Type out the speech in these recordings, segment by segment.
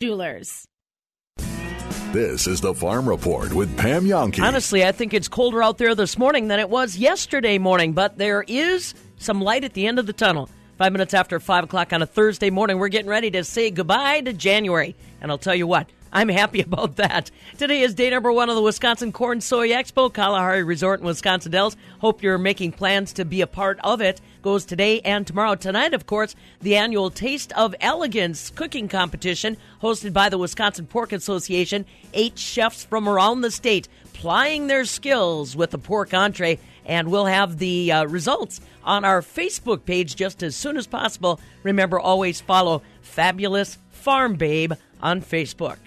Jewelers. This is the Farm Report with Pam Jahnke. Honestly, I think it's colder out there this morning than it was yesterday morning, but there is some light at the end of the tunnel. Five minutes after 5 o'clock on a Thursday morning, we're getting ready to say goodbye to January. And I'll tell you what, I'm happy about that. Today is day number one of the Wisconsin Corn Soy Expo, Kalahari Resort in Wisconsin Dells. Hope you're making plans to be a part of it. Goes today and tomorrow. Tonight, of course, the annual Taste of Elegance cooking competition hosted by the Wisconsin Pork Association. Eight chefs from around the state plying their skills with the pork entree, and we'll have the uh, results on our Facebook page just as soon as possible. Remember, always follow Fabulous Farm Babe on Facebook.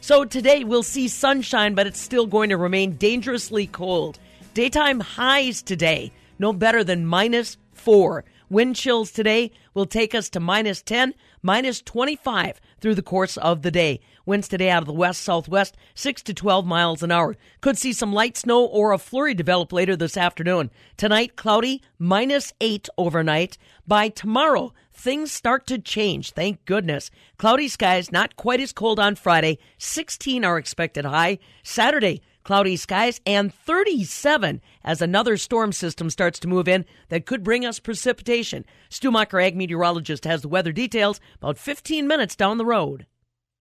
So today we'll see sunshine, but it's still going to remain dangerously cold. Daytime highs today, no better than minus four. Wind chills today will take us to minus 10, minus 25 through the course of the day. Winds today out of the west southwest, 6 to 12 miles an hour. Could see some light snow or a flurry develop later this afternoon. Tonight, cloudy, minus 8 overnight. By tomorrow, things start to change, thank goodness. Cloudy skies, not quite as cold on Friday. 16 are expected high. Saturday, cloudy skies and 37 as another storm system starts to move in that could bring us precipitation. Stu Muck, ag meteorologist, has the weather details about 15 minutes down the road.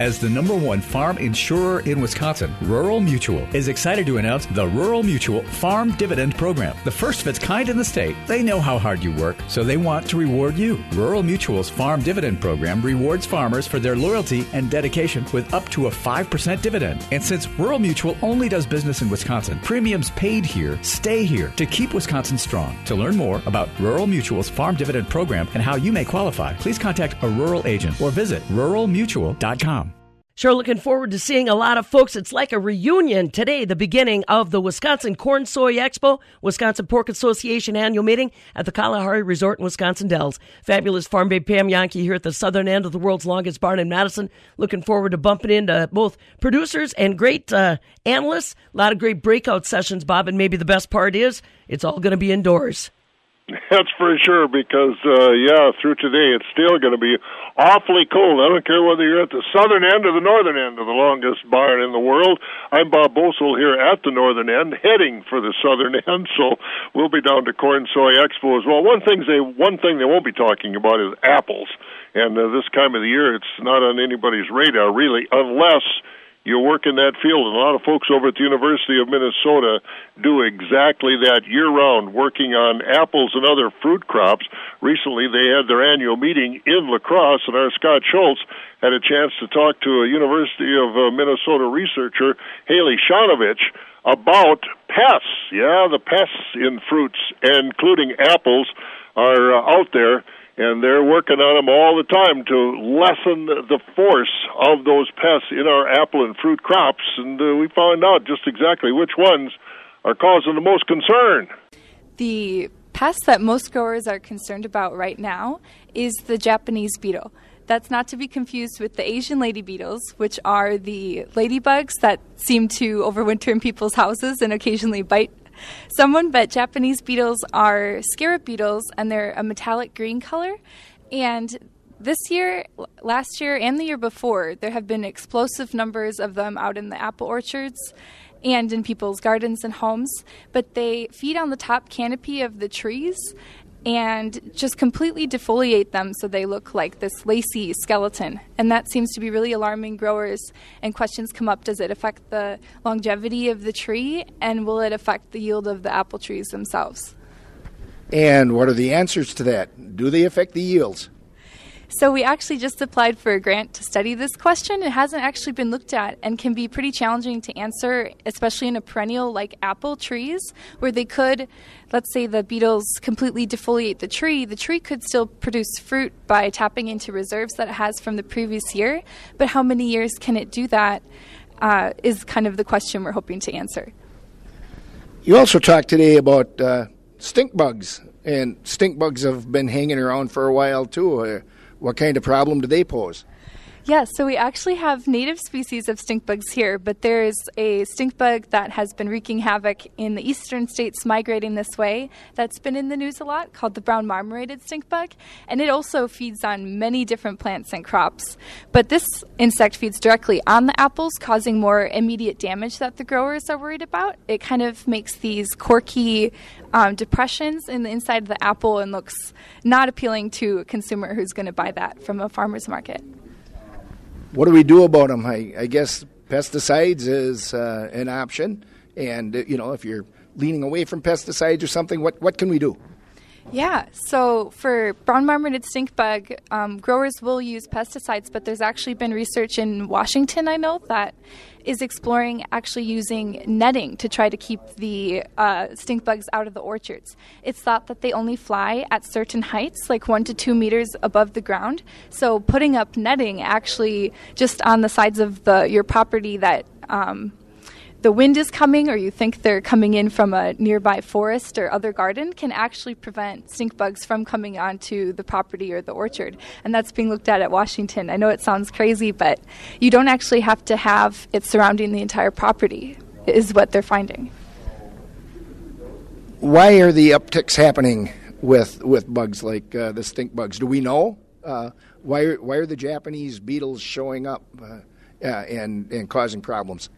As the number one farm insurer in Wisconsin, Rural Mutual is excited to announce the Rural Mutual Farm Dividend Program, the first of its kind in the state. They know how hard you work, so they want to reward you. Rural Mutual's Farm Dividend Program rewards farmers for their loyalty and dedication with up to a 5% dividend. And since Rural Mutual only does business in Wisconsin, premiums paid here stay here to keep Wisconsin strong. To learn more about Rural Mutual's Farm Dividend Program and how you may qualify, please contact a rural agent or visit ruralmutual.com. Sure, looking forward to seeing a lot of folks. It's like a reunion today, the beginning of the Wisconsin Corn Soy Expo, Wisconsin Pork Association annual meeting at the Kalahari Resort in Wisconsin Dells. Fabulous farm babe Pam Jahnke here at the southern end of the world's longest barn in Madison. Looking forward to bumping into both producers and great uh, analysts. A lot of great breakout sessions, Bob, and maybe the best part is it's all going to be indoors. That's for sure because uh yeah, through today it's still going to be awfully cold. I don't care whether you're at the southern end or the northern end of the longest barn in the world. I'm Bob Bosold here at the northern end, heading for the southern end. So we'll be down to Corn Soy Expo as well. One thing they one thing they won't be talking about is apples, and uh, this time of the year it's not on anybody's radar really, unless you work in that field. And a lot of folks over at the University of Minnesota do exactly that year round, working on apples and other fruit crops. Recently, they had their annual meeting in La Crosse, and our Scott Schultz had a chance to talk to a University of uh, Minnesota researcher, Haley Shanovich, about pests. Yeah, the pests in fruits, including apples, are uh, out there and they're working on them all the time to lessen the force of those pests in our apple and fruit crops. And uh, we found out just exactly which ones are causing the most concern. The pest that most growers are concerned about right now is the Japanese beetle. That's not to be confused with the Asian lady beetles, which are the ladybugs that seem to overwinter in people's houses and occasionally bite someone, but Japanese beetles are scarab beetles and they're a metallic green color. And this year, last year, and the year before, there have been explosive numbers of them out in the apple orchards and in people's gardens and homes. But they feed on the top canopy of the trees and just completely defoliate them so they look like this lacy skeleton. And that seems to be really alarming growers. And questions come up does it affect the longevity of the tree? And will it affect the yield of the apple trees themselves? And what are the answers to that? Do they affect the yields? So we actually just applied for a grant to study this question. It hasn't actually been looked at and can be pretty challenging to answer, especially in a perennial like apple trees, where they could, let's say the beetles completely defoliate the tree, the tree could still produce fruit by tapping into reserves that it has from the previous year. But how many years can it do that? Uh, is kind of the question we're hoping to answer. You also talked today about uh, stink bugs, and stink bugs have been hanging around for a while too. Uh, what kind of problem do they pose? Yeah, so we actually have native species of stink bugs here, but there's a stink bug that has been wreaking havoc in the eastern states migrating this way that's been in the news a lot called the brown marmorated stink bug. And it also feeds on many different plants and crops. But this insect feeds directly on the apples, causing more immediate damage that the growers are worried about. It kind of makes these corky um, depressions in the inside of the apple and looks not appealing to a consumer who's going to buy that from a farmer's market what do we do about them? I, I guess pesticides is uh, an option, and uh, you know if you're leaning away from pesticides or something, what what can we do? Yeah, so for brown marmorated stink bug, um, growers will use pesticides, but there's actually been research in Washington, I know, that is exploring actually using netting to try to keep the uh, stink bugs out of the orchards. It's thought that they only fly at certain heights, like one to two meters above the ground. So putting up netting actually just on the sides of the your property that um, the wind is coming or you think they're coming in from a nearby forest or other garden can actually prevent stink bugs from coming onto the property or the orchard. And that's being looked at at Washington. I know it sounds crazy, but you don't actually have to have it surrounding the entire property, is what they're finding. Why are the upticks happening with, with bugs like uh, the stink bugs? Do we know? Uh, why, are, why are the Japanese beetles showing up uh, and, and causing problems?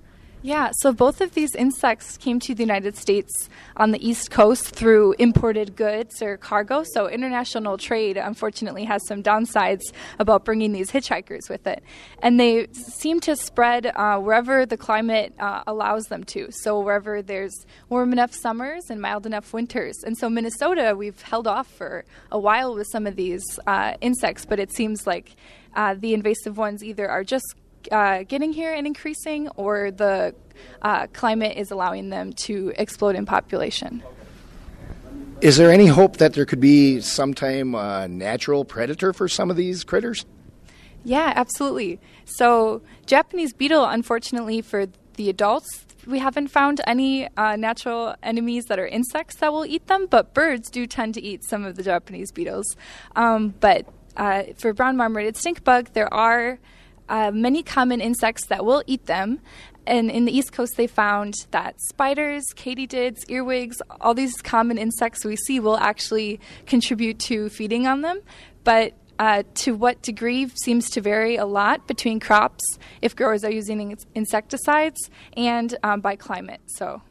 Yeah, so both of these insects came to the United States on the East Coast through imported goods or cargo. So international trade, unfortunately, has some downsides about bringing these hitchhikers with it. And they seem to spread uh, wherever the climate uh, allows them to. So wherever there's warm enough summers and mild enough winters. And so Minnesota, we've held off for a while with some of these uh, insects, but it seems like uh, the invasive ones either are just uh, getting here and increasing, or the uh, climate is allowing them to explode in population. Is there any hope that there could be sometime a natural predator for some of these critters? Yeah, absolutely. So, Japanese beetle, unfortunately for the adults, we haven't found any uh, natural enemies that are insects that will eat them, but birds do tend to eat some of the Japanese beetles. Um, but uh, for brown marmorated stink bug, there are uh, many common insects that will eat them. And in the East Coast, they found that spiders, katydids, earwigs, all these common insects we see will actually contribute to feeding on them. But uh, to what degree seems to vary a lot between crops if growers are using insecticides and um, by climate. So,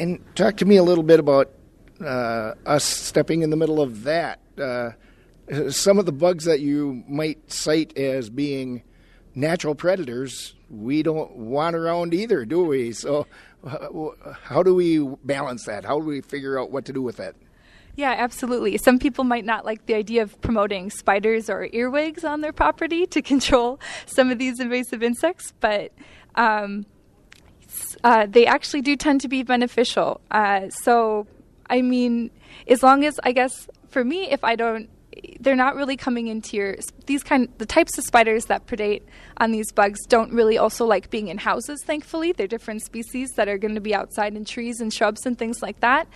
and talk to me a little bit about uh, us stepping in the middle of that. Uh, some of the bugs that you might cite as being natural predators, we don't want around either, do we? So, how do we balance that? How do we figure out what to do with that? Yeah, absolutely. Some people might not like the idea of promoting spiders or earwigs on their property to control some of these invasive insects, but um, uh, they actually do tend to be beneficial. Uh, so, I mean, as long as I guess for me, if I don't they're not really coming into your these kind the types of spiders that predate on these bugs don't really also like being in houses thankfully. They're different species that are going to be outside in trees and shrubs and things like that.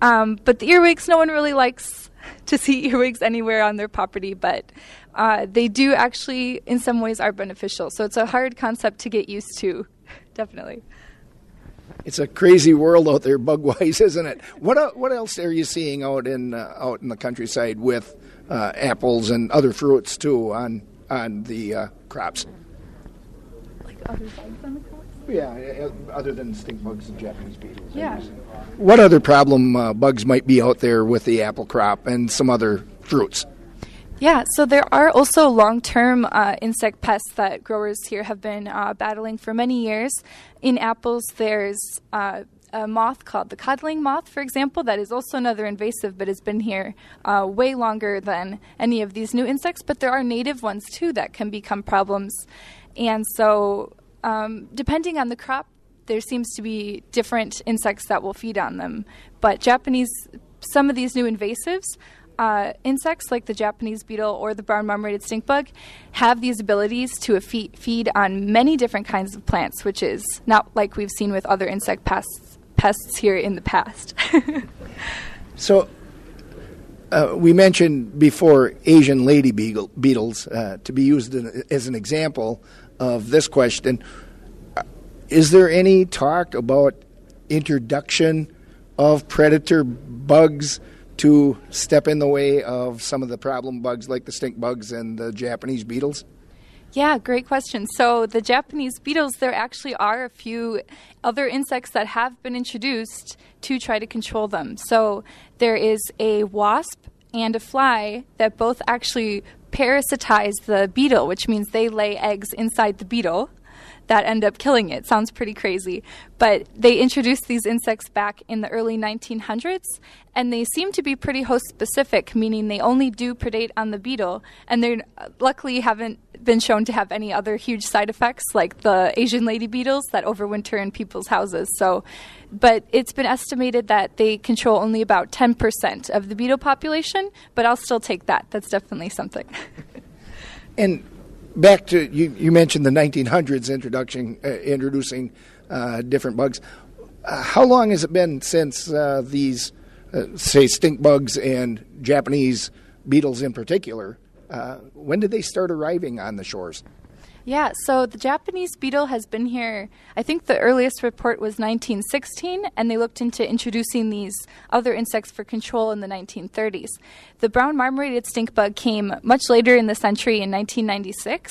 Um, but the earwigs no one really likes to see earwigs anywhere on their property but uh, they do actually in some ways are beneficial. So it's a hard concept to get used to definitely. It's a crazy world out there, bug wise, isn't it? What what else are you seeing out in uh, out in the countryside with uh, apples and other fruits too on on the uh, crops. Like other bugs on the crops. Yeah, other than stink bugs and Japanese beetles. Yeah. What other problem uh, bugs might be out there with the apple crop and some other fruits? Yeah, so there are also long term uh, insect pests that growers here have been uh, battling for many years. In apples, there's uh, a moth called the codling moth, for example, that is also another invasive but has been here uh, way longer than any of these new insects. But there are native ones too that can become problems. And so, um, depending on the crop, there seems to be different insects that will feed on them. But Japanese, some of these new invasives, uh, insects like the Japanese beetle or the brown marmorated stink bug have these abilities to feed, feed on many different kinds of plants, which is not like we've seen with other insect pests, pests here in the past. So, uh, we mentioned before Asian lady beetles uh, to be used in, as an example of this question. Uh, Is there any talk about introduction of predator bugs to step in the way of some of the problem bugs like the stink bugs and the Japanese beetles? Yeah, great question. So, the Japanese beetles, there actually are a few other insects that have been introduced to try to control them. So, there is a wasp and a fly that both actually parasitize the beetle, which means they lay eggs inside the beetle that end up killing it. Sounds pretty crazy. But they introduced these insects back in the early 1900s, and they seem to be pretty host specific, meaning they only do predate on the beetle, and they uh, luckily haven't been shown to have any other huge side effects like the Asian lady beetles that overwinter in people's houses. So, but it's been estimated that they control only about 10% of the beetle population, but I'll still take that. That's definitely something. And back to you, you mentioned the 1900s introduction, uh, introducing uh, different bugs. Uh, how long has it been since uh, these, uh, say, stink bugs and Japanese beetles in particular? Uh, when did they start arriving on the shores? Yeah, so the Japanese beetle has been here. I think the earliest report was 1916, and they looked into introducing these other insects for control in the 1930s. The brown marmorated stink bug came much later in the century in 1996.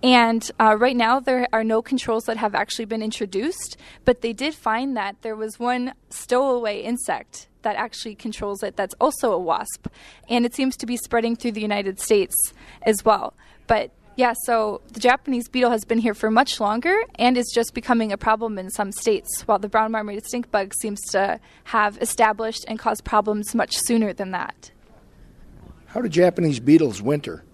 And uh, right now, there are no controls that have actually been introduced, but they did find that there was one stowaway insect that actually controls it that's also a wasp. And it seems to be spreading through the United States as well. But yeah, so the Japanese beetle has been here for much longer and is just becoming a problem in some states, while the brown marmorated stink bug seems to have established and caused problems much sooner than that. How do Japanese beetles winter?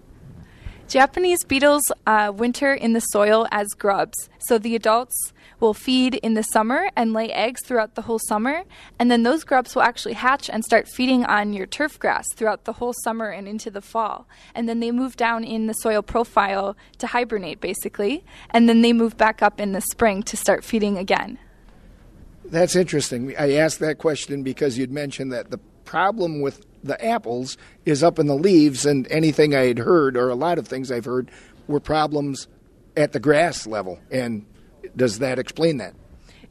Japanese beetles uh, winter in the soil as grubs. So the adults will feed in the summer and lay eggs throughout the whole summer, and then those grubs will actually hatch and start feeding on your turf grass throughout the whole summer and into the fall. And then they move down in the soil profile to hibernate, basically, and then they move back up in the spring to start feeding again. That's interesting. I asked that question because you'd mentioned that the problem with the apples is up in the leaves, and anything I had heard, or a lot of things I've heard, were problems at the grass level. And does that explain that?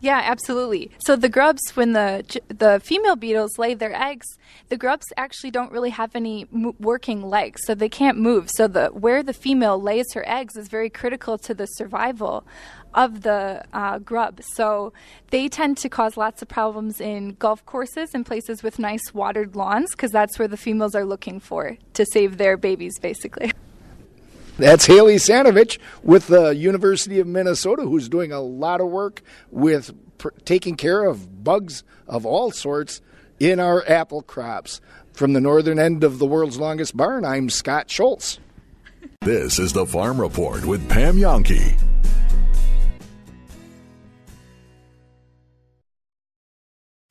Yeah, absolutely. So the grubs, when the the female beetles lay their eggs, the grubs actually don't really have any working legs, so they can't move. So the where the female lays her eggs is very critical to the survival of the uh, grub. So they tend to cause lots of problems in golf courses and places with nice watered lawns because that's where the females are looking for to save their babies, basically. That's Haley Shanovich with the University of Minnesota, who's doing a lot of work with pr- taking care of bugs of all sorts in our apple crops. From the northern end of the world's longest barn, I'm Scott Schultz. This is the Farm Report with Pam Jahnke.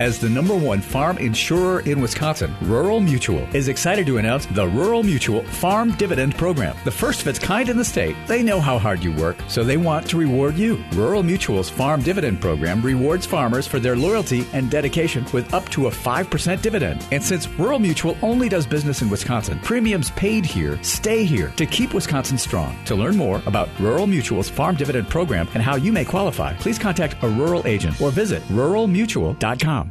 As the number one farm insurer in Wisconsin, Rural Mutual is excited to announce the Rural Mutual Farm Dividend Program, the first of its kind in the state. They know how hard you work, so they want to reward you. Rural Mutual's Farm Dividend Program rewards farmers for their loyalty and dedication with up to a 5% dividend. And since Rural Mutual only does business in Wisconsin, premiums paid here stay here to keep Wisconsin strong. To learn more about Rural Mutual's Farm Dividend Program and how you may qualify, please contact a rural agent or visit ruralmutual.com.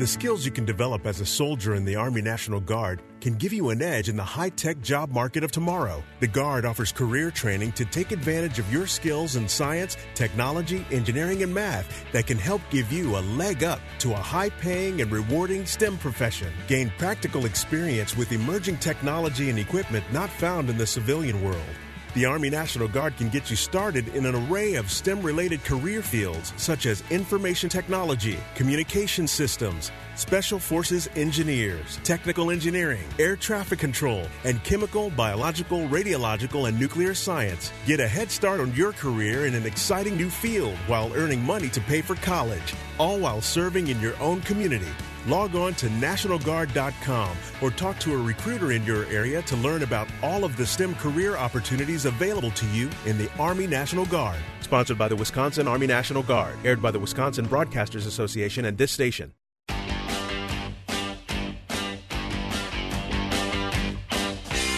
The skills you can develop as a soldier in the Army National Guard can give you an edge in the high tech job market of tomorrow. The Guard offers career training to take advantage of your skills in science, technology, engineering, and math that can help give you a leg up to a high paying and rewarding STEM profession. Gain practical experience with emerging technology and equipment not found in the civilian world. The Army National Guard can get you started in an array of STEM related career fields such as information technology, communication systems, special forces engineers, technical engineering, air traffic control, and chemical, biological, radiological, and nuclear science. Get a head start on your career in an exciting new field while earning money to pay for college, all while serving in your own community. Log on to NationalGuard.com or talk to a recruiter in your area to learn about all of the STEM career opportunities available to you in the Army National Guard. Sponsored by the Wisconsin Army National Guard, aired by the Wisconsin Broadcasters Association and this station.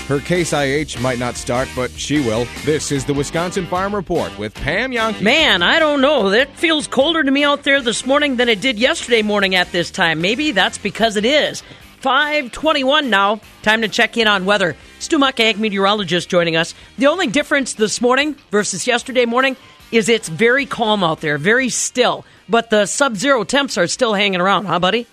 Her case IH might not start, but she will. This is the Wisconsin Farm Report with Pam Jahnke. Man, I don't know. That feels colder to me out there this morning than it did yesterday morning at this time. Maybe that's because it is. 521 now. Time to check in on weather. Stu meteorologist, joining us. The only difference this morning versus yesterday morning is it's very calm out there, very still. But the sub zero temps are still hanging around, huh, buddy?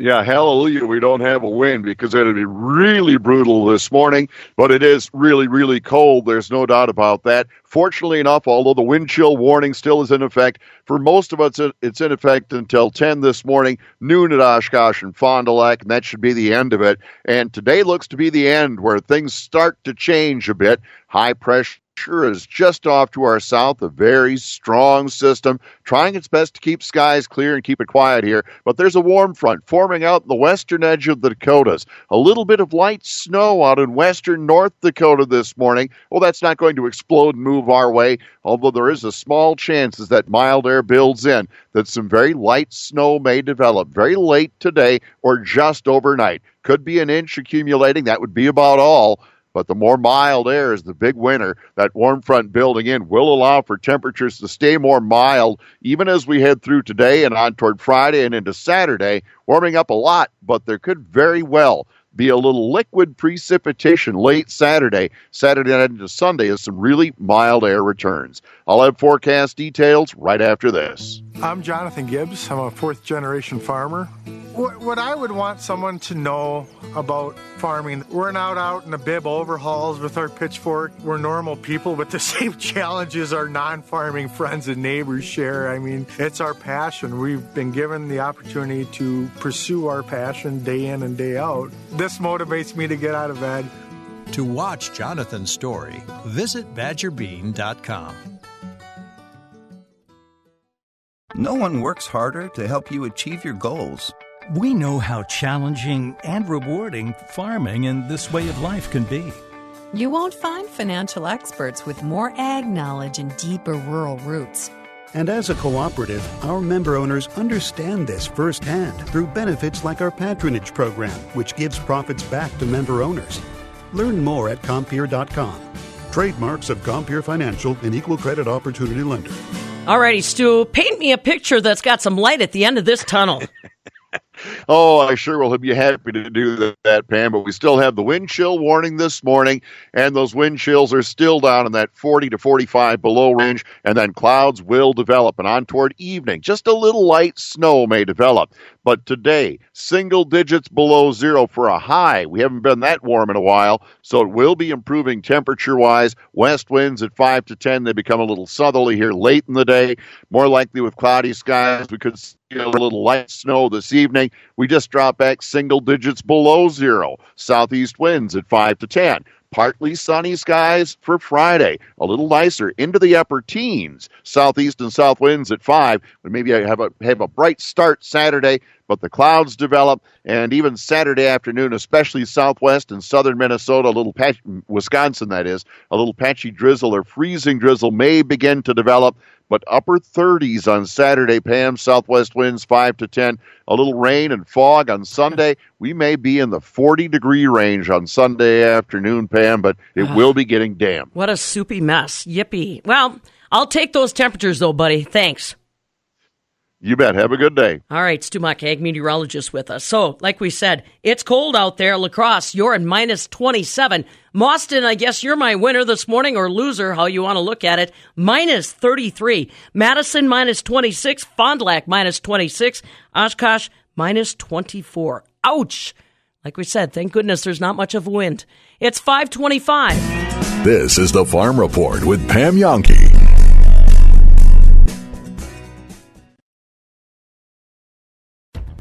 Yeah, hallelujah. We don't have a wind because it'd be really brutal this morning, but it is really, really cold. There's no doubt about that. Fortunately enough, although the wind chill warning still is in effect, for most of us, it's in effect until 10 this morning, noon at Oshkosh and Fond du Lac, and that should be the end of it. And today looks to be the end where things start to change a bit. High pressure is just off to our south, a very strong system, trying its best to keep skies clear and keep it quiet here. But there's a warm front forming out in the western edge of the Dakotas. A little bit of light snow out in western North Dakota this morning. Well, that's not going to explode and move our way, although there is a small chance as that mild air builds in that some very light snow may develop very late today or just overnight. Could be an inch accumulating. That would be about all. But the more mild air is the big winner. That warm front building in will allow for temperatures to stay more mild even as we head through today and on toward Friday and into Saturday, warming up a lot, but there could very well be a little liquid precipitation late Saturday, Saturday night into Sunday as some really mild air returns. I'll have forecast details right after this. I'm Jonathan Gibbs. I'm a fourth generation farmer. What, what I would want someone to know about farming, we're not out in the bib overhauls with our pitchfork. We're normal people with the same challenges our non farming friends and neighbors share. I mean, it's our passion. We've been given the opportunity to pursue our passion day in and day out. This motivates me to get out of bed. To watch Jonathan's story, visit badgerbean.com. No one works harder to help you achieve your goals. We know how challenging and rewarding farming and this way of life can be. You won't find financial experts with more ag knowledge and deeper rural roots. And as a cooperative, our member owners understand this firsthand through benefits like our patronage program, which gives profits back to member owners. Learn more at Compeer.com. Trademarks of Compeer Financial, an equal credit opportunity lender. Alrighty, Stu, paint me a picture that's got some light at the end of this tunnel. Oh, I sure will be happy to do that, Pam. But we still have the wind chill warning this morning, and those wind chills are still down in that 40 to 45 below range, and then clouds will develop. And on toward evening, just a little light snow may develop. But today, single digits below zero for a high. We haven't been that warm in a while, so it will be improving temperature wise. West winds at 5 to 10, they become a little southerly here late in the day. More likely with cloudy skies. We could see a little light snow this evening. We just drop back single digits below zero. Southeast winds at 5 to 10. Partly sunny skies for Friday. A little nicer into the upper teens. Southeast and south winds at five. We maybe have a have a bright start Saturday, but the clouds develop, and even Saturday afternoon, especially southwest and southern Minnesota, a little patch, Wisconsin that is, a little patchy drizzle or freezing drizzle may begin to develop but upper 30s on Saturday, Pam. Southwest winds 5 to 10. A little rain and fog on Sunday. We may be in the 40 degree range on Sunday afternoon, Pam, but it will be getting damp. What a soupy mess. Yippee. Well, I'll take those temperatures, though, buddy. Thanks. You bet. Have a good day. All right, Stu Muck, ag meteorologist with us. So, like we said, it's cold out there. Lacrosse, you're in minus 27. Mauston, I guess you're my winner this morning or loser, how you want to look at it. Minus 33. Madison, minus 26. Fond du Lac, minus 26. Oshkosh, minus 24. Ouch. Like we said, thank goodness there's not much of a wind. It's 525. This is the Farm Report with Pam Jahnke.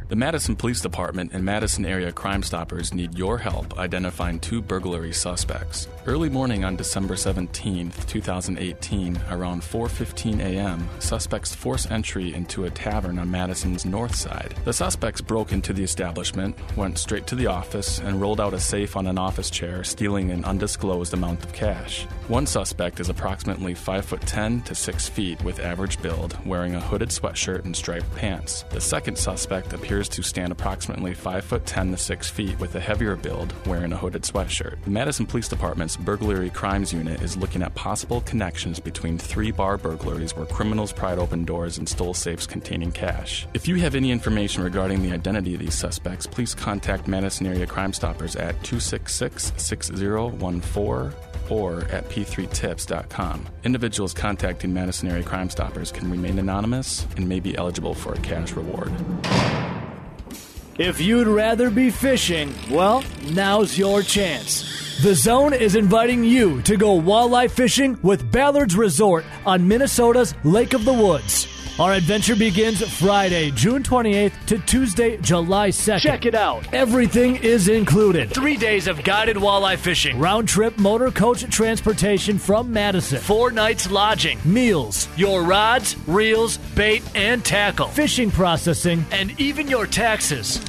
The Madison Police Department and Madison area Crime Stoppers need your help identifying two burglary suspects. Early morning on December 17, 2018, around 4:15 a.m., suspects force entry into a tavern on Madison's north side. The suspects broke into the establishment, went straight to the office, and rolled out a safe on an office chair, stealing an undisclosed amount of cash. One suspect is approximately 5 foot 10 to 6 feet with average build, wearing a hooded sweatshirt and striped pants. The second suspect appears to stand approximately 5 foot 10 to 6 feet with a heavier build, wearing a hooded sweatshirt. The Madison Police Department's Burglary Crimes Unit is looking at possible connections between three bar burglaries where criminals pried open doors and stole safes containing cash. If you have any information regarding the identity of these suspects, please contact Madison Area Crime Stoppers at 266 6014 or at p3tips.com. Individuals contacting Madison Area Crime Stoppers can remain anonymous and may be eligible for a cash reward. If you'd rather be fishing, well, now's your chance. The Zone is inviting you to go walleye fishing with Ballard's Resort on Minnesota's Lake of the Woods. Our adventure begins Friday, June 28th to Tuesday, July 2nd. Check it out. Everything is included. Three days of guided walleye fishing, round trip motor coach transportation from Madison, four nights lodging, meals, your rods, reels, bait, and tackle, fishing processing, and even your taxes.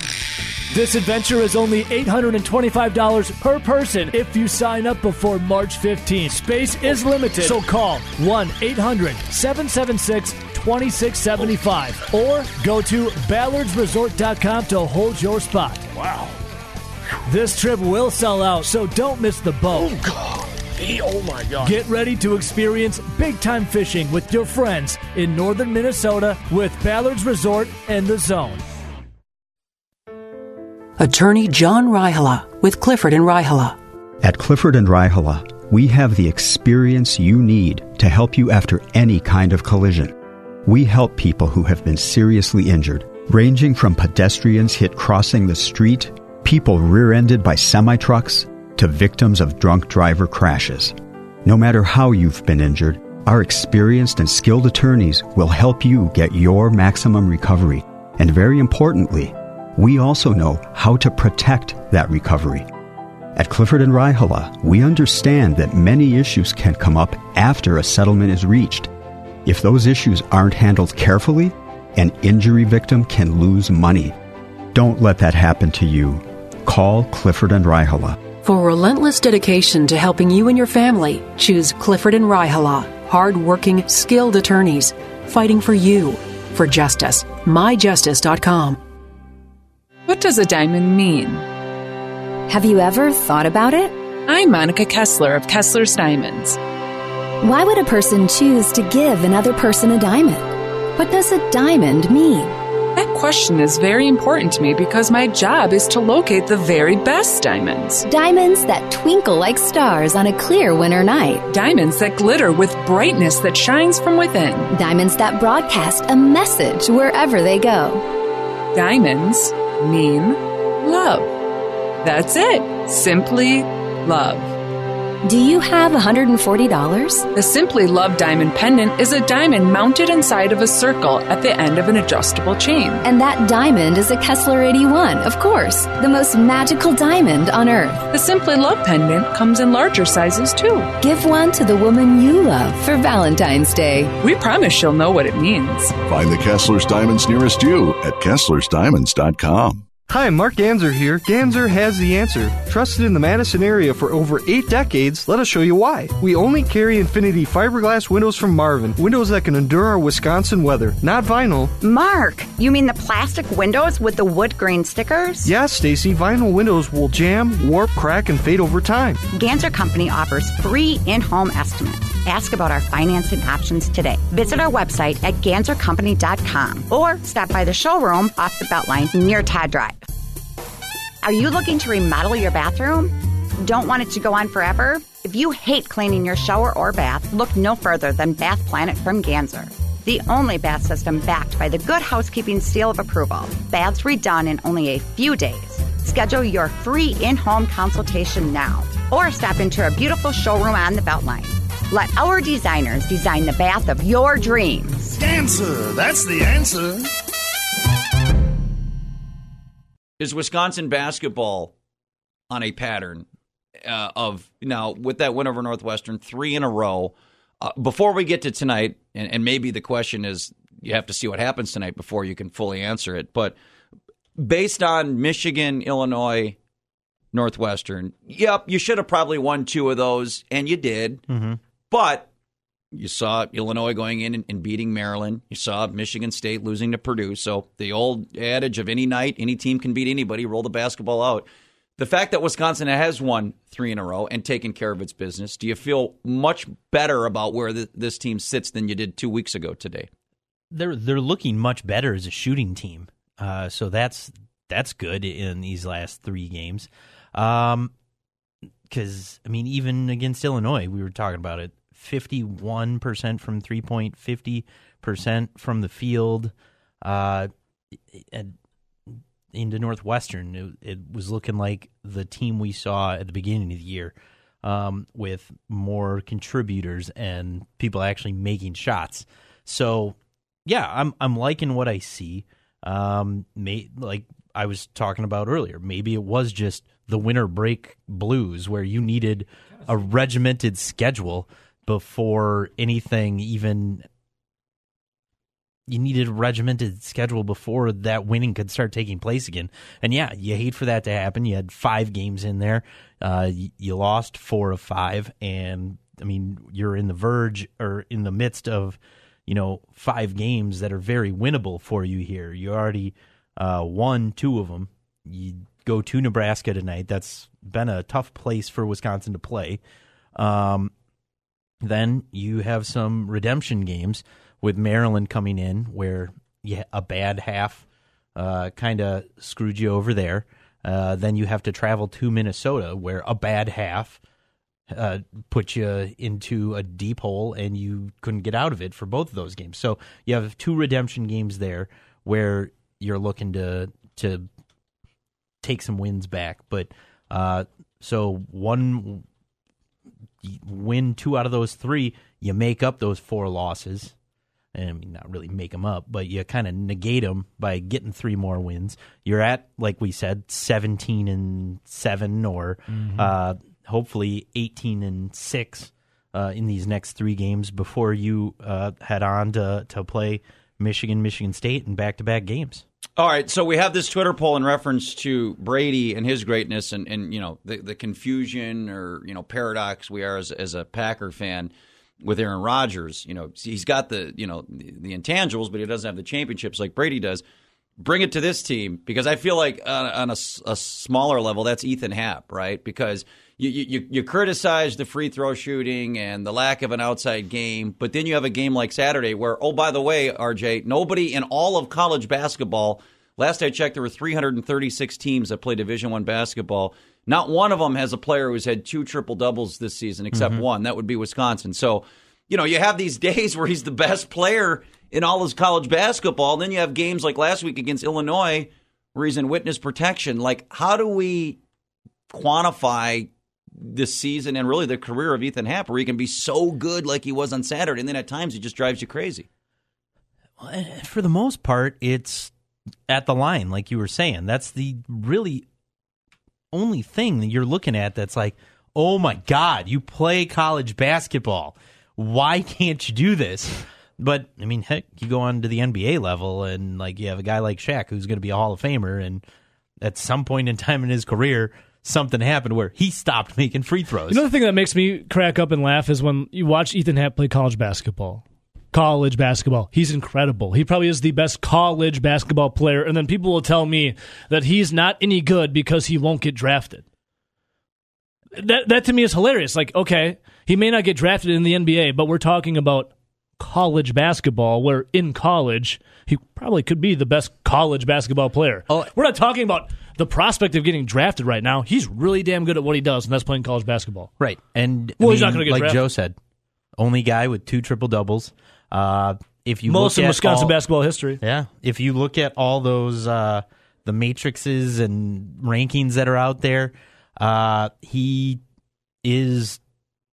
This adventure is only $825 per person if you sign up before March 15th. Space is limited, so call 1 800 776 2675 or go to ballardsresort.com to hold your spot. Wow. This trip will sell out, so don't miss the boat. Oh, God. Oh, my God. Get ready to experience big time fishing with your friends in northern Minnesota with Ballard's Resort and the Zone. Attorney John Raihala with Clifford and Raihala. At Clifford and Raihala, we have the experience you need to help you after any kind of collision. We help people who have been seriously injured, ranging from pedestrians hit crossing the street, people rear ended by semi trucks, to victims of drunk driver crashes. No matter how you've been injured, our experienced and skilled attorneys will help you get your maximum recovery. And very importantly, we also know how to protect that recovery. At Clifford and Raihala, we understand that many issues can come up after a settlement is reached. If those issues aren't handled carefully, an injury victim can lose money. Don't let that happen to you. Call Clifford and Raihala. For relentless dedication to helping you and your family, choose Clifford and Raihala, hard-working, skilled attorneys fighting for you. For justice, myjustice.com. What does a diamond mean? Have you ever thought about it? I'm Monica Kessler of Kessler's Diamonds. Why would a person choose to give another person a diamond? What does a diamond mean? That question is very important to me because my job is to locate the very best diamonds. Diamonds that twinkle like stars on a clear winter night. Diamonds that glitter with brightness that shines from within. Diamonds that broadcast a message wherever they go. Diamonds mean love. That's it. Simply love. Do you have $140? The Simply Love Diamond Pendant is a diamond mounted inside of a circle at the end of an adjustable chain. And that diamond is a Kessler 81, of course, the most magical diamond on earth. The Simply Love Pendant comes in larger sizes too. Give one to the woman you love for Valentine's Day. We promise she'll know what it means. Find the Kessler's Diamonds nearest you at Kessler'sDiamonds.com. Hi, Mark Ganzer here. Ganzer has the answer. Trusted in the Madison area for over eight decades, let us show you why. We only carry Infinity fiberglass windows from Marvin, windows that can endure our Wisconsin weather, not vinyl. Mark, you mean the plastic windows with the wood grain stickers? Yes, Stacy, vinyl windows will jam, warp, crack, and fade over time. Ganzer Company offers free in home estimates. Ask about our financing options today. Visit our website at ganzercompany.com or stop by the showroom off the Beltline near Todd Drive. Are you looking to remodel your bathroom? Don't want it to go on forever? If you hate cleaning your shower or bath, look no further than Bath Planet from Ganzer. The only bath system backed by the Good Housekeeping seal of approval. Baths redone in only a few days. Schedule your free in home consultation now or stop into our beautiful showroom on the Beltline. Let our designers design the bath of your dreams. Ganzer, that's the answer. Is Wisconsin basketball on a pattern uh, of now with that win over Northwestern, three in a row? Uh, before we get to tonight, and, and maybe the question is you have to see what happens tonight before you can fully answer it. But based on Michigan, Illinois, Northwestern, yep, you should have probably won two of those, and you did. Mm-hmm. But you saw Illinois going in and, beating Maryland. You saw Michigan State losing to Purdue. So the old adage of any night, any team can beat anybody, roll the basketball out. The fact that Wisconsin has won three in a row and taken care of its business, do you feel much better about where th- this team sits than you did two weeks ago today? They're they're looking much better as a shooting team. Uh, so that's that's good in these last three games. Um, because I mean, even against Illinois, we were talking about it. Fifty-one percent from three point, fifty percent from the field. Uh, and into Northwestern, it, it, was looking like the team we saw at the beginning of the year, um, with more contributors and people actually making shots. So, yeah, I'm I'm liking what I see. Um, may, like I was talking about earlier, maybe it was just the winter break blues where you needed a regimented schedule before anything even you needed a regimented schedule before that winning could start taking place again. And yeah, you hate for that to happen. You had five games in there. Uh, you, lost four of five, and I mean you're in the verge or in the midst of you know five games that are very winnable for you here. You already uh, won two of them. You go to Nebraska tonight. That's been a tough place for Wisconsin to play. Um, then you have some redemption games with Maryland coming in, where a bad half uh, kind of screwed you over there. Uh, then you have to travel to Minnesota, where a bad half uh, put you into a deep hole, and you couldn't get out of it for both of those games. So you have two redemption games there, where you're looking to to take some wins back. But uh, so one win two out of those three, you make up those four losses. And I mean, not really make them up, but you kind of negate them by getting three more wins. You're at, like we said, 17 and 7, or Mhm. Mm-hmm. uh, hopefully 18 and 6 uh, in these next three games before you uh, head on to, to play Michigan, Michigan State and back to back games. All right, so we have this Twitter poll in reference to Brady and his greatness, and, and you know the the confusion or you know paradox we are as as a Packer fan with Aaron Rodgers. You know he's got the you know the, the intangibles, but he doesn't have the championships like Brady does. Bring it to this team because I feel like on, on a, a smaller level that's Ethan Happ, right? Because you, you you criticize the free throw shooting and the lack of an outside game, but then you have a game like Saturday where, oh by the way, RJ, nobody in all of college basketball. Last I checked, there were 336 teams that play Division One basketball. Not one of them has a player who's had two triple doubles this season, except Mhm. one. That would be Wisconsin. So, you know, you have these days where he's the best player in all his college basketball. Then you have games like last week against Illinois where he's in witness protection. Like, how do we quantify this season and really the career of Ethan Happ, where he can be so good like he was on Saturday, and then at times he just drives you crazy. Well, For the most part, it's at the line, like you were saying. That's the really only thing that you're looking at that's like, oh my God, you play college basketball. Why can't you do this? But I mean, heck, you go on to the NBA level, and like you have a guy like Shaq who's going to be a Hall of Famer, and at some point in time in his career, something happened where he stopped making free throws. The thing that makes me crack up and laugh is when you watch Ethan Happ play college basketball. College basketball. He's incredible. He probably is the best college basketball player. And then people will tell me that he's not any good because he won't get drafted. That that to me is hilarious. Like, okay, he may not get drafted in the NBA, but we're talking about college basketball where in college he probably could be the best college basketball player. Oh. We're not talking about the prospect of getting drafted right now. He's really damn good at what he does, and that's playing college basketball. Right. And Well, I he's not gonna get like drafted. Joe said, only guy with two triple doubles. Uh, if you Most look in at Wisconsin all- basketball history. Yeah. If you look at all those uh, the matrices and rankings that are out there, uh, he is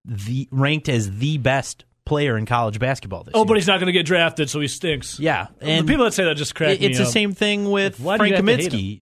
the ranked as the best player in college basketball this Oh, year. but he's not going to get drafted, so he stinks. Yeah, the and people that say that just crack It- It's the up. same thing with do Frank you have to hate Kaminsky.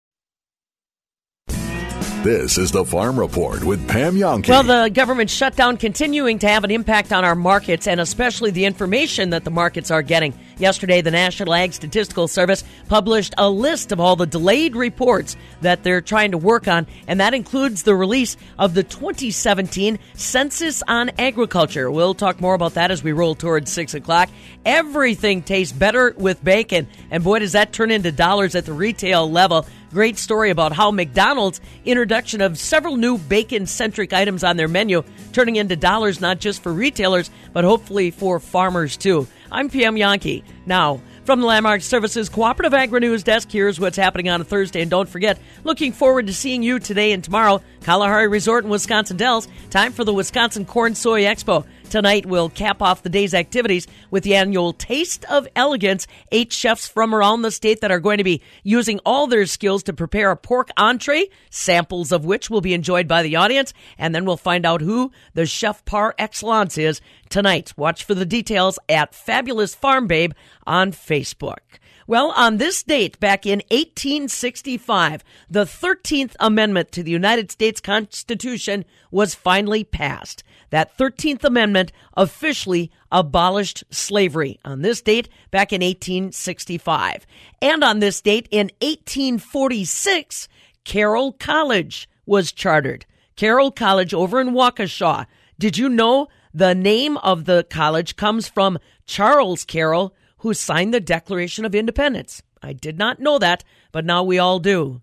This is the Farm Report with Pam Jahnke. Well, the government shutdown continuing to have an impact on our markets and especially the information that the markets are getting. Yesterday, the National Ag Statistical Service published a list of all the delayed reports that they're trying to work on, and that includes the release of the 2017 Census on Agriculture. We'll talk more about that as we roll towards 6 o'clock. Everything tastes better with bacon, and boy, does that turn into dollars at the retail level. Great story about how McDonald's introduction of several new bacon centric items on their menu turning into dollars not just for retailers but hopefully for farmers too. I'm Pam Jahnke. Now, from the Landmark Services Cooperative Agri News Desk, here's what's happening on a Thursday. And don't forget, looking forward to seeing you today and tomorrow. Kalahari Resort in Wisconsin Dells. Time for the Wisconsin Corn Soy Expo. Tonight, we'll cap off the day's activities with the annual Taste of Elegance. Eight chefs from around the state that are going to be using all their skills to prepare a pork entree, samples of which will be enjoyed by the audience. And then we'll find out who the chef par excellence is tonight. Watch for the details at Fabulous Farm Babe on Facebook. Well, on this date, back in 1865, the 13th Amendment to the United States Constitution was finally passed. That 13th Amendment officially abolished slavery on this date back in 1865. And on this date in 1846, Carroll College was chartered. Carroll College over in Waukesha. Did you know the name of the college comes from Charles Carroll, who signed the Declaration of Independence? I did not know that, but now we all do.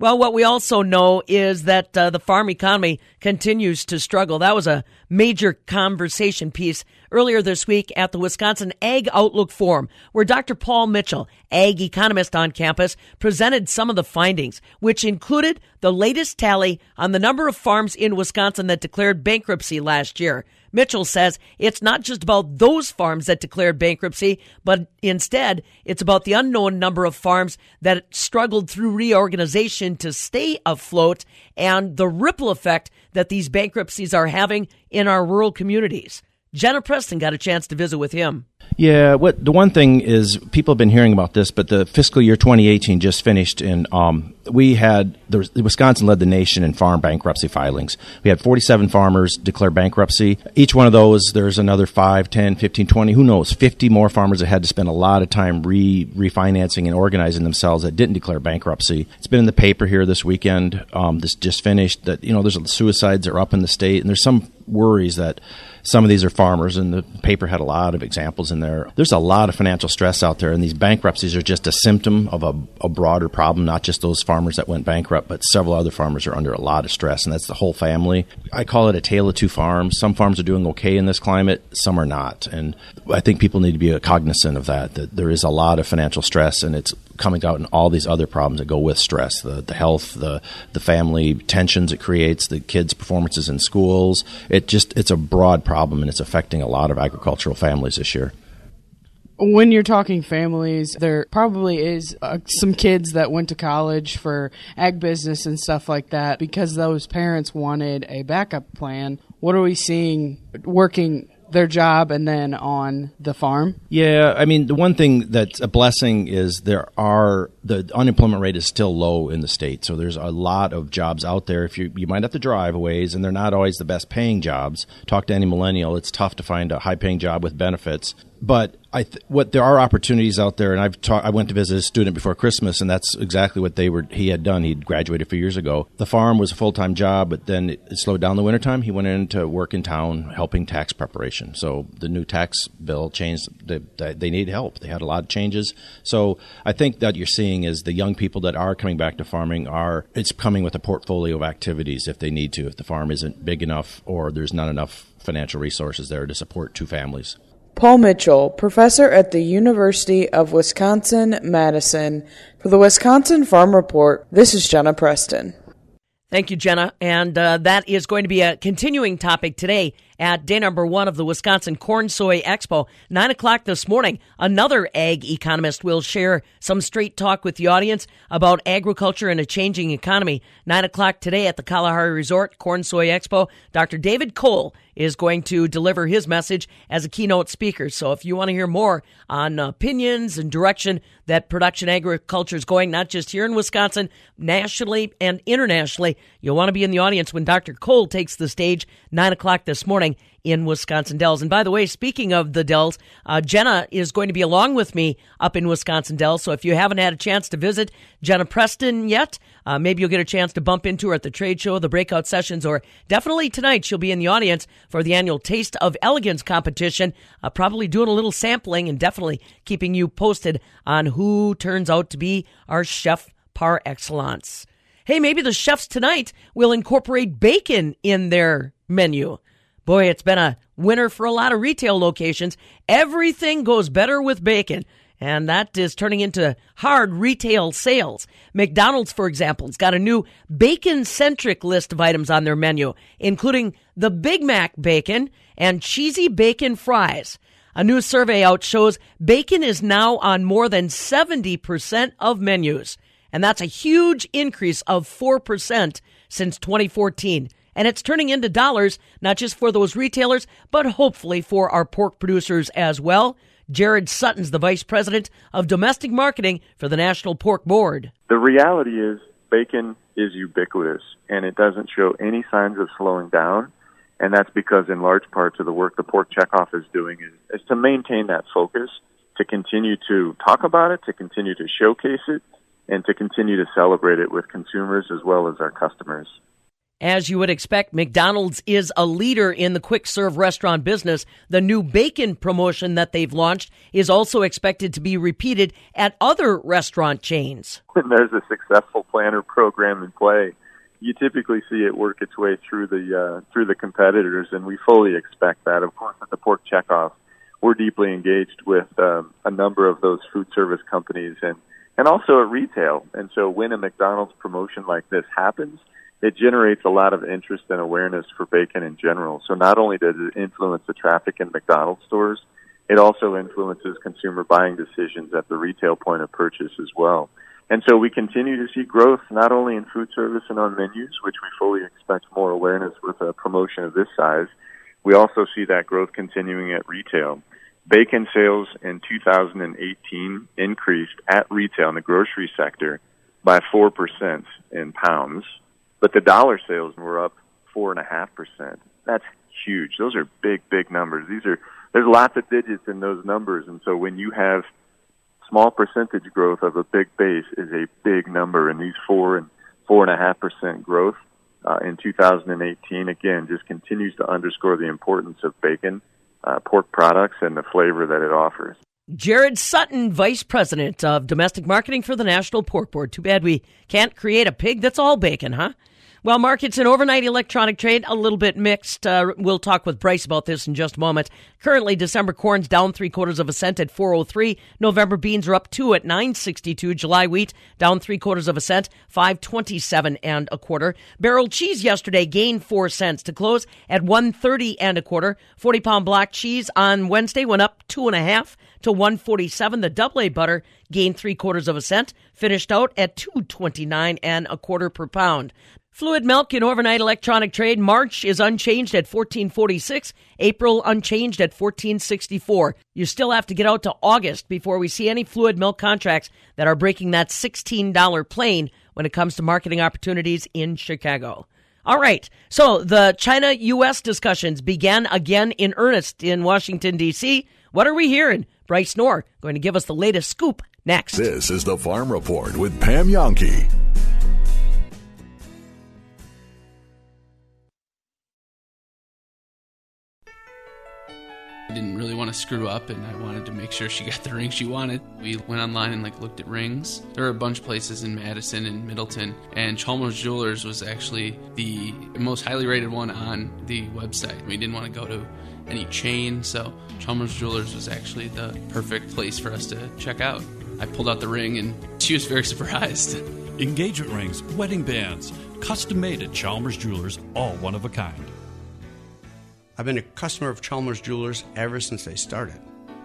Well, what we also know is that uh, the farm economy continues to struggle. That was a major conversation piece earlier this week at the Wisconsin Ag Outlook Forum, where Dr. Paul Mitchell, ag economist on campus, presented some of the findings, which included the latest tally on the number of farms in Wisconsin that declared bankruptcy last year. Mitchell says it's not just about those farms that declared bankruptcy, but instead it's about the unknown number of farms that struggled through reorganization to stay afloat and the ripple effect that these bankruptcies are having in our rural communities. Jenna Preston got a chance to visit with him. Yeah, what the one thing is people have been hearing about this, but the fiscal year 2018 just finished, and um, we had the, Wisconsin led the nation in farm bankruptcy filings. We had 47 farmers declare bankruptcy. Each one of those, there's another 5, 10, 15, 20, who knows, 50 more farmers that had to spend a lot of time re refinancing and organizing themselves that didn't declare bankruptcy. It's been in the paper here this weekend. Um, this just finished that you know there's suicides that are up in the state, and there's some worries that some of these are farmers, and the paper had a lot of examples in there. There's a lot of financial stress out there, and these bankruptcies are just a symptom of a, a, broader problem, not just those farmers that went bankrupt, but several other farmers are under a lot of stress, and that's the whole family. I call it a tale of two farms. Some farms are doing okay in this climate, some are not. And I think people need to be cognizant of that, that there is a lot of financial stress, and it's coming out in all these other problems that go with stress the, the health the the family tensions it creates the kids performances in schools it just it's a broad problem and it's affecting a lot of agricultural families this year when you're talking families, there probably is uh, some kids that went to college for ag business and stuff like that because those parents wanted a backup plan. What are we seeing working their job and then on the farm? Yeah, I mean, the one thing that's a blessing is there are the unemployment rate is still low in the state. So there's a lot of jobs out there. If you you might have to drive ways, and they're not always the best paying jobs. Talk to any millennial; it's tough to find a high paying job with benefits. But I th- what there are opportunities out there, and I've ta- I went to visit a student before Christmas, and that's exactly what they were. He had done. He'd graduated a few years ago. The farm was a full time job, but then it, it slowed down the wintertime. He went into work in town helping tax preparation. So the new tax bill changed. The, the, they need help. They had a lot of changes. So I think that you're seeing is the young people that are coming back to farming are it's coming with a portfolio of activities if they need to. If the farm isn't big enough or there's not enough financial resources there to support two families. Paul Mitchell, professor at the University of Wisconsin Madison. For the Wisconsin Farm Report, this is Jenna Preston. Thank you, Jenna. And uh, that is going to be a continuing topic today at day number one of the Wisconsin Corn Soy Expo. Nine o'clock this morning, another ag economist will share some straight talk with the audience about agriculture and a changing economy. Nine o'clock today at the Kalahari Resort Corn Soy Expo, Dr. David Kohl is going to deliver his message as a keynote speaker. So if you want to hear more on opinions and direction that production agriculture is going, not just here in Wisconsin, nationally and internationally, you'll want to be in the audience when Dr. Kohl takes the stage, 9 o'clock this morning in Wisconsin Dells. And by the way, speaking of the Dells, uh, Jenna is going to be along with me up in Wisconsin Dells. So if you haven't had a chance to visit Jenna Preston yet, uh, maybe you'll get a chance to bump into her at the trade show, the breakout sessions, or definitely tonight she'll be in the audience for the annual Taste of Elegance competition. Uh, probably doing a little sampling and definitely keeping you posted on who turns out to be our chef par excellence. Hey, maybe the chefs tonight will incorporate bacon in their menu. Boy, it's been a winner for a lot of retail locations. Everything goes better with bacon. And that is turning into hard retail sales. McDonald's, for example, has got a new bacon centric list of items on their menu, including the Big Mac bacon and cheesy bacon fries. A new survey out shows bacon is now on more than 70% of menus. And that's a huge increase of 4% since 2014 and it's turning into dollars, not just for those retailers, but hopefully for our pork producers as well. Jarrod Sutton's the vice president of domestic marketing for the National Pork Board. The reality is, bacon is ubiquitous, and it doesn't show any signs of slowing down. And that's because, in large part, of the work the Pork Checkoff is doing is, is to maintain that focus, to continue to talk about it, to continue to showcase it, and to continue to celebrate it with consumers as well as our customers. As you would expect, McDonald's is a leader in the quick serve restaurant business. The new bacon promotion that they've launched is also expected to be repeated at other restaurant chains. When there's a successful planner program in play, you typically see it work its way through the uh, through the competitors, and we fully expect that. Of course, at the Pork Checkoff, we're deeply engaged with um, a number of those food service companies and and also at retail. And so, when a McDonald's promotion like this happens it generates a lot of interest and awareness for bacon in general. So not only does it influence the traffic in McDonald's stores, it also influences consumer buying decisions at the retail point of purchase as well. And so we continue to see growth not only in food service and on menus, which we fully expect more awareness with a promotion of this size. We also see that growth continuing at retail. Bacon sales in 2018 increased at retail in the grocery sector by 4% in pounds but the dollar sales were up four and a half percent. That's huge. Those are big, big numbers. These are there's lots of digits in those numbers, and so when you have small percentage growth of a big base is a big number, and these four and four and a half percent growth uh, in 2018 again just continues to underscore the importance of bacon, uh, pork products, and the flavor that it offers. Jarrod Sutton, Vice President of Domestic Marketing for the National Pork Board. Too bad we can't create a pig that's all bacon, huh? Well, markets and overnight electronic trade a little bit mixed. Uh, we'll talk with Bryce about this in just a moment. Currently, December corn's down three quarters of a cent at 403. November beans are up two at 962. July wheat down three quarters of a cent, 527 and a quarter. Barrel cheese yesterday gained four cents to close at 130 and a quarter. 40 pound block cheese on Wednesday went up two and a half to 147. The double A butter gained three quarters of a cent, finished out at 229 and a quarter per pound. Fluid milk in overnight electronic trade. March is unchanged at 1446. April unchanged at 1464. You still have to get out to August before we see any fluid milk contracts that are breaking that $16 plane when it comes to marketing opportunities in Chicago. All right. So the China U.S. discussions began again in earnest in Washington, D.C. What are we hearing? Bryce Knorr going to give us the latest scoop next. This is the Farm Report with Pam Jahnke. Didn't really want to screw up and I wanted to make sure she got the ring she wanted. We went online and like looked at rings. There were a bunch of places in Madison and Middleton and Chalmers Jewelers was actually the most highly rated one on the website. We didn't want to go to any chain, so Chalmers Jewelers was actually the perfect place for us to check out. I pulled out the ring and she was very surprised. Engagement rings, wedding bands, custom made at Chalmers Jewelers, all one of a kind. I've been a customer of Chalmers Jewelers ever since they started.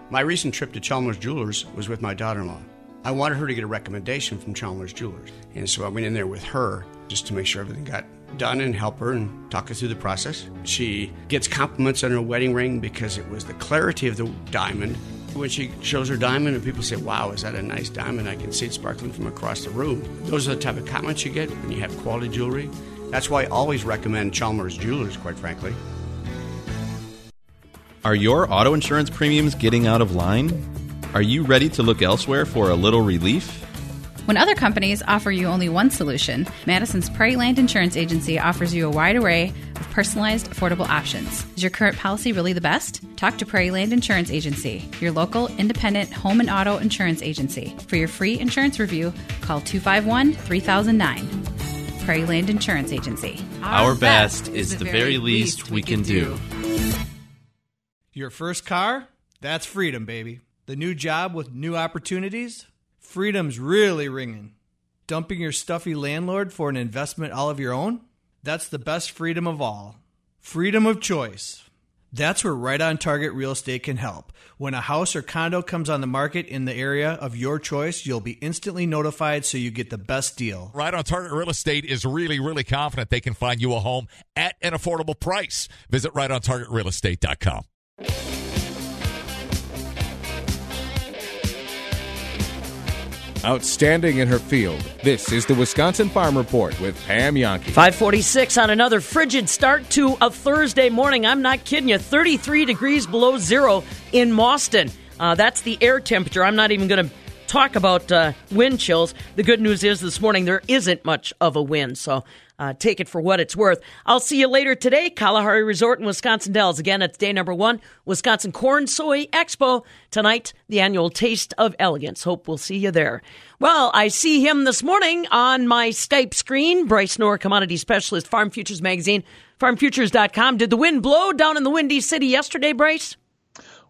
My recent trip to Chalmers Jewelers was with my daughter in law. I wanted her to get a recommendation from Chalmers Jewelers. And so I went in there with her just to make sure everything got done and help her and talk her through the process. She gets compliments on her wedding ring because it was the clarity of the diamond. When she shows her diamond and people say, Wow, is that a nice diamond? I can see it sparkling from across the room. Those are the type of comments you get when you have quality jewelry. That's why I always recommend Chalmers Jewelers, quite frankly. Are your auto insurance premiums getting out of line? Are you ready to look elsewhere for a little relief? When other companies offer you only one solution, Madison's Prairie Land Insurance Agency offers you a wide array of personalized, affordable options. Is your current policy really the best? Talk to Prairie Land Insurance Agency, your local independent home and auto insurance agency. For your free insurance review, call 251 3009. Prairie Land Insurance Agency. Our best is the very least we can do. Your first car? That's freedom, baby. The new job with new opportunities? Freedom's really ringing. Dumping your stuffy landlord for an investment all of your own? That's the best freedom of all. Freedom of choice. That's where Right on Target Real Estate can help. When a house or condo comes on the market in the area of your choice, you'll be instantly notified so you get the best deal. Right on Target Real Estate is really, really confident they can find you a home at an affordable price. Visit rightontargetrealestate.com. Outstanding in her field. This is the Wisconsin Farm Report with Pam Jahnke. 546 on another frigid start to a Thursday morning. I'm not kidding you. 33 degrees below zero in Mauston. Uh, that's the air temperature. I'm not even going to talk about uh, wind chills. The good news is this morning there isn't much of a wind, so uh, take it for what it's worth. I'll see you later today. Kalahari Resort in Wisconsin Dells. Again, it's day number one, Wisconsin Corn Soy Expo. Tonight, the annual Taste of Elegance. Hope we'll see you there. Well, I see him this morning on my Skype screen. Bryce Knorr, commodity specialist, Farm Futures Magazine, farmfutures.com. Did the wind blow down in the Windy City yesterday, Bryce?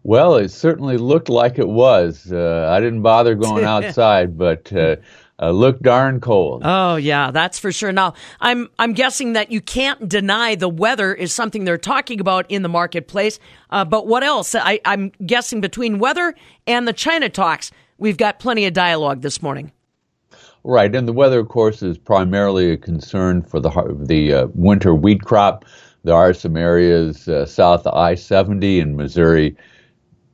Well, it certainly looked like it was. Uh, I didn't bother going outside, but uh, uh, looked darn cold. Oh yeah, that's for sure. Now I'm I'm guessing that you can't deny the weather is something they're talking about in the marketplace. Uh, but what else? I, I'm guessing between weather and the China talks, we've got plenty of dialogue this morning. Right, and the weather, of course, is primarily a concern for the the uh, winter wheat crop. There are some areas uh, south of I-70 in Missouri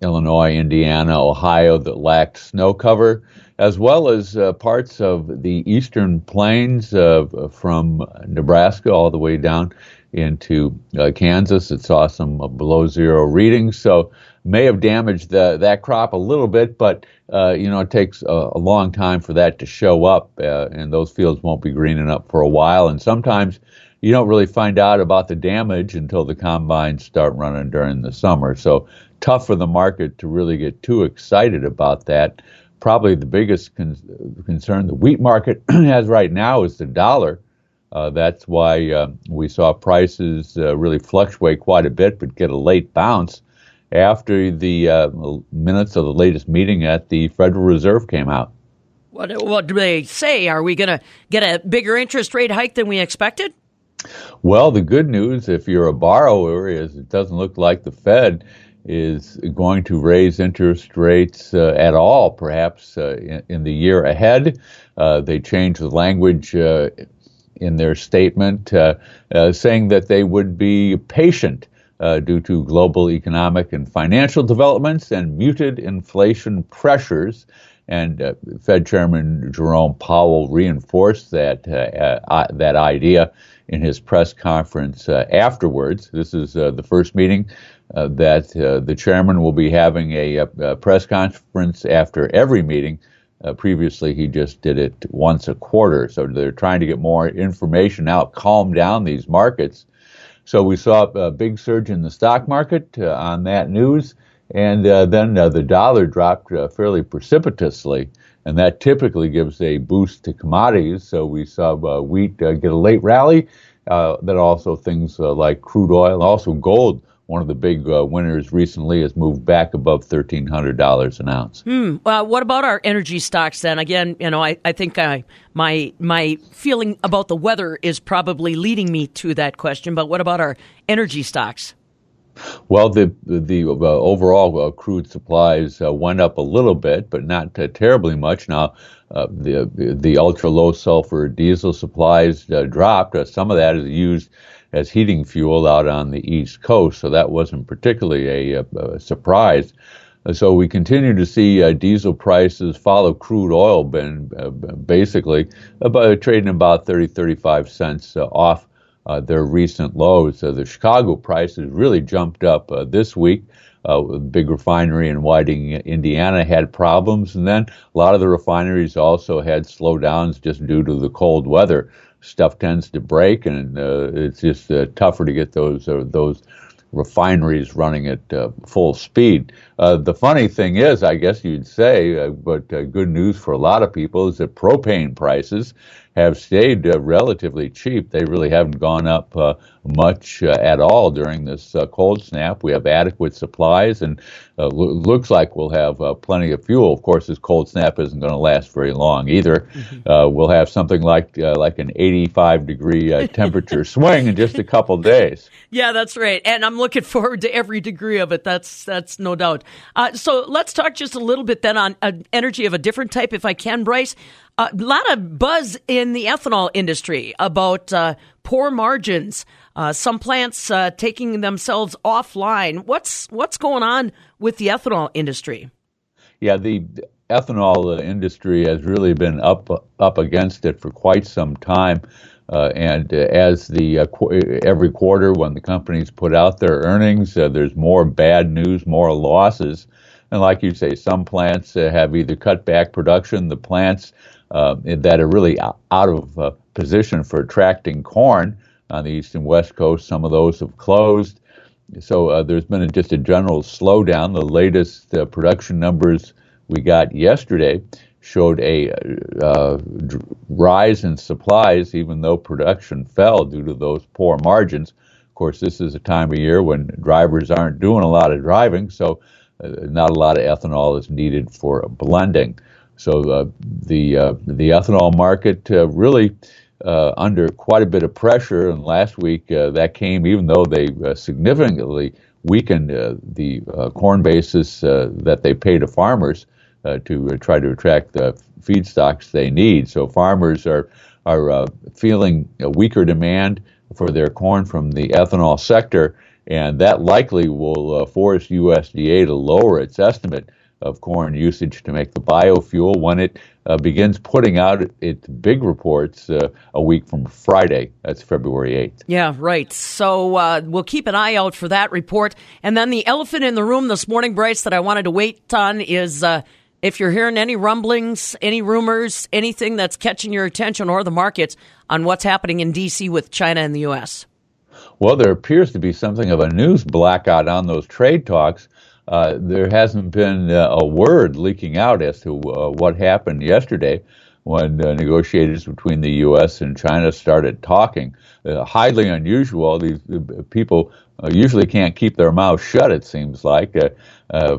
Illinois, Indiana, Ohio that lacked snow cover, as well as uh, parts of the eastern plains uh, from Nebraska all the way down into uh, Kansas that saw some below zero readings. So may have damaged the, that crop a little bit, but uh, you know it takes a, a, long time for that to show up, uh, and those fields won't be greening up for a while. And sometimes you don't really find out about the damage until the combines start running during the summer. So tough for the market to really get too excited about that. Probably the biggest con- concern the wheat market has right now is the dollar. Uh, that's why uh, we saw prices uh, really fluctuate quite a bit, but get a late bounce after the uh, minutes of the latest meeting at the Federal Reserve came out. What, what do they say? Are we going to get a bigger interest rate hike than we expected? Well, the good news, if you're a borrower, is it doesn't look like the Fed is going to raise interest rates uh, at all, perhaps uh, in, in, the year ahead. Uh, they changed the language uh, in their statement, uh, uh, saying that they would be patient due to global economic and financial developments and muted inflation pressures. And Fed Chairman Jerome Powell reinforced that that idea in his press conference afterwards. This is the first meeting uh, that uh, the chairman will be having a, a, press conference after every meeting. Uh, previously, he just did it once a quarter. So they're trying to get more information out, calm down these markets. So we saw a big surge in the stock market uh, on that news. And uh, then uh, the dollar dropped fairly precipitously. And that typically gives a boost to commodities. So we saw wheat get a late rally. then also things like crude oil, also gold one of the big uh, winners recently has moved back above thirteen hundred dollars an ounce. Hmm. Uh, what about our energy stocks then? Again, you know, I, I think I, my my feeling about the weather is probably leading me to that question. But what about our energy stocks? Well, the the uh, overall uh, crude supplies uh, went up a little bit, but not uh, terribly much. Now, uh, the the ultra low sulfur diesel supplies uh, dropped. some of that is used as heating fuel out on the East Coast, so that wasn't particularly a, a surprise. So we continue to see uh, diesel prices follow crude oil, been uh, basically about trading about 30, 35 cents uh, off uh, their recent lows. So the Chicago prices really jumped up uh, this week. Uh, big refinery in Whiting, Indiana had problems, and then a lot of the refineries also had slowdowns just due to the cold weather stuff tends to break, and uh, it's just uh, tougher to get those uh, those refineries running at uh, full speed. Uh, the funny thing is, I guess you'd say, uh, but good news for a lot of people is that propane prices have stayed uh, relatively cheap. They really haven't gone up uh, much uh, at all during this uh, cold snap. We have adequate supplies, and uh, lo- looks like we'll have uh, plenty of fuel. Of course, this cold snap isn't going to last very long either. Mm-hmm. we'll have something like like an 85 degree temperature swing in just a couple days. Yeah, that's right, and I'm looking forward to every degree of it. That's that's no doubt. so let's talk just a little bit then on energy of a different type, if I can, Bryce. A lot of buzz in the ethanol industry about uh, poor margins. Uh, some plants uh, taking themselves offline. What's what's going on with the ethanol industry? Yeah, the ethanol uh, industry has really been up up against it for quite some time. Uh, and uh, as the uh, qu- every quarter when the companies put out their earnings, uh, there's more bad news, more losses. And like you say, some plants uh, have either cut back production. The plants uh, that are really out of uh, position for attracting corn on the east and west coast. Some of those have closed. So uh, there's been a, just a general slowdown. The latest uh, production numbers we got yesterday showed a uh, rise in supplies, even though production fell due to those poor margins. Of course, this is a time of year when drivers aren't doing a lot of driving, so uh, not a lot of ethanol is needed for blending. So uh, the uh, the ethanol market uh, really uh, under quite a bit of pressure. And last week uh, that came even though they uh, significantly weakened the corn basis that they pay to farmers to try to attract the feedstocks they need. So farmers are are feeling a weaker demand for their corn from the ethanol sector, and that likely will force USDA to lower its estimate of corn usage to make the biofuel when it uh, begins putting out its big reports uh, a week from Friday. That's February 8th. Yeah, right. So uh, we'll keep an eye out for that report. And then the elephant in the room this morning, Bryce, that I wanted to wait on is uh, if you're hearing any rumblings, any rumors, anything that's catching your attention or the markets on what's happening in D.C. with China and the U.S. Well, there appears to be something of a news blackout on those trade talks uh, there hasn't been uh, a word leaking out as to uh, what happened yesterday when uh, negotiators between the U.S. and China started talking. Uh, highly unusual. These people usually can't keep their mouths shut. It seems like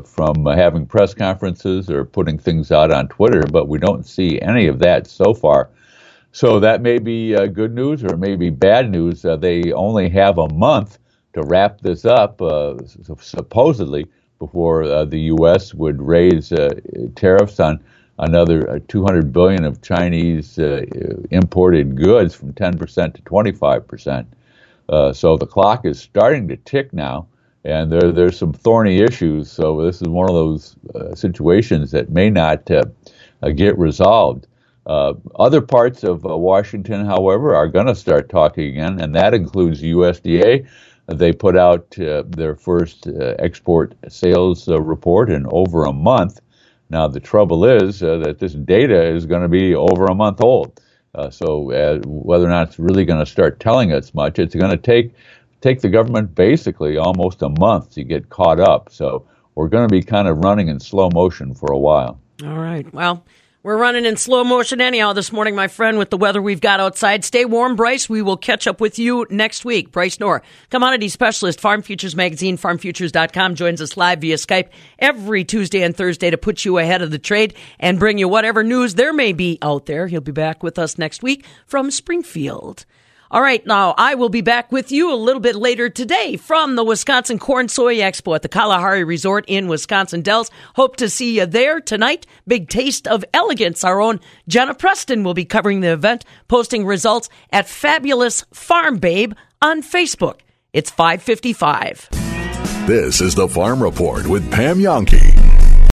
from having press conferences or putting things out on Twitter, but we don't see any of that so far. So that may be good news or maybe bad news. they only have a month to wrap this up, uh, supposedly before uh, the U.S. would raise uh, tariffs on another uh, 200 billion of Chinese uh, imported goods from 10% to 25%. Uh, so the clock is starting to tick now, and there there's some thorny issues. So this is one of those uh, situations that may not uh, uh, get resolved. other parts of Washington, however, are going to start talking again, and that includes USDA. They put out their first export sales report in over a month. Now, the trouble is uh, that this data is going to be over a month old. Uh, so, uh, whether or not it's really going to start telling us much, it's going to take take the government basically almost a month to get caught up. So, we're going to be kind of running in slow motion for a while. All right. Well, we're running in slow motion anyhow this morning, my friend, with the weather we've got outside. Stay warm, Bryce. We will catch up with you next week. Bryce Knorr, commodity specialist, Farm Futures Magazine, farmfutures.com, joins us live via Skype every Tuesday and Thursday to put you ahead of the trade and bring you whatever news there may be out there. He'll be back with us next week from Springfield. All right, now I will be back with you a little bit later today from the Wisconsin Corn Soy Expo at the Kalahari Resort in Wisconsin Dells. Hope to see you there tonight. Big taste of elegance. Our own Jenna Preston will be covering the event, posting results at Fabulous Farm Babe on Facebook. It's 555. This is the Farm Report with Pam Jahnke.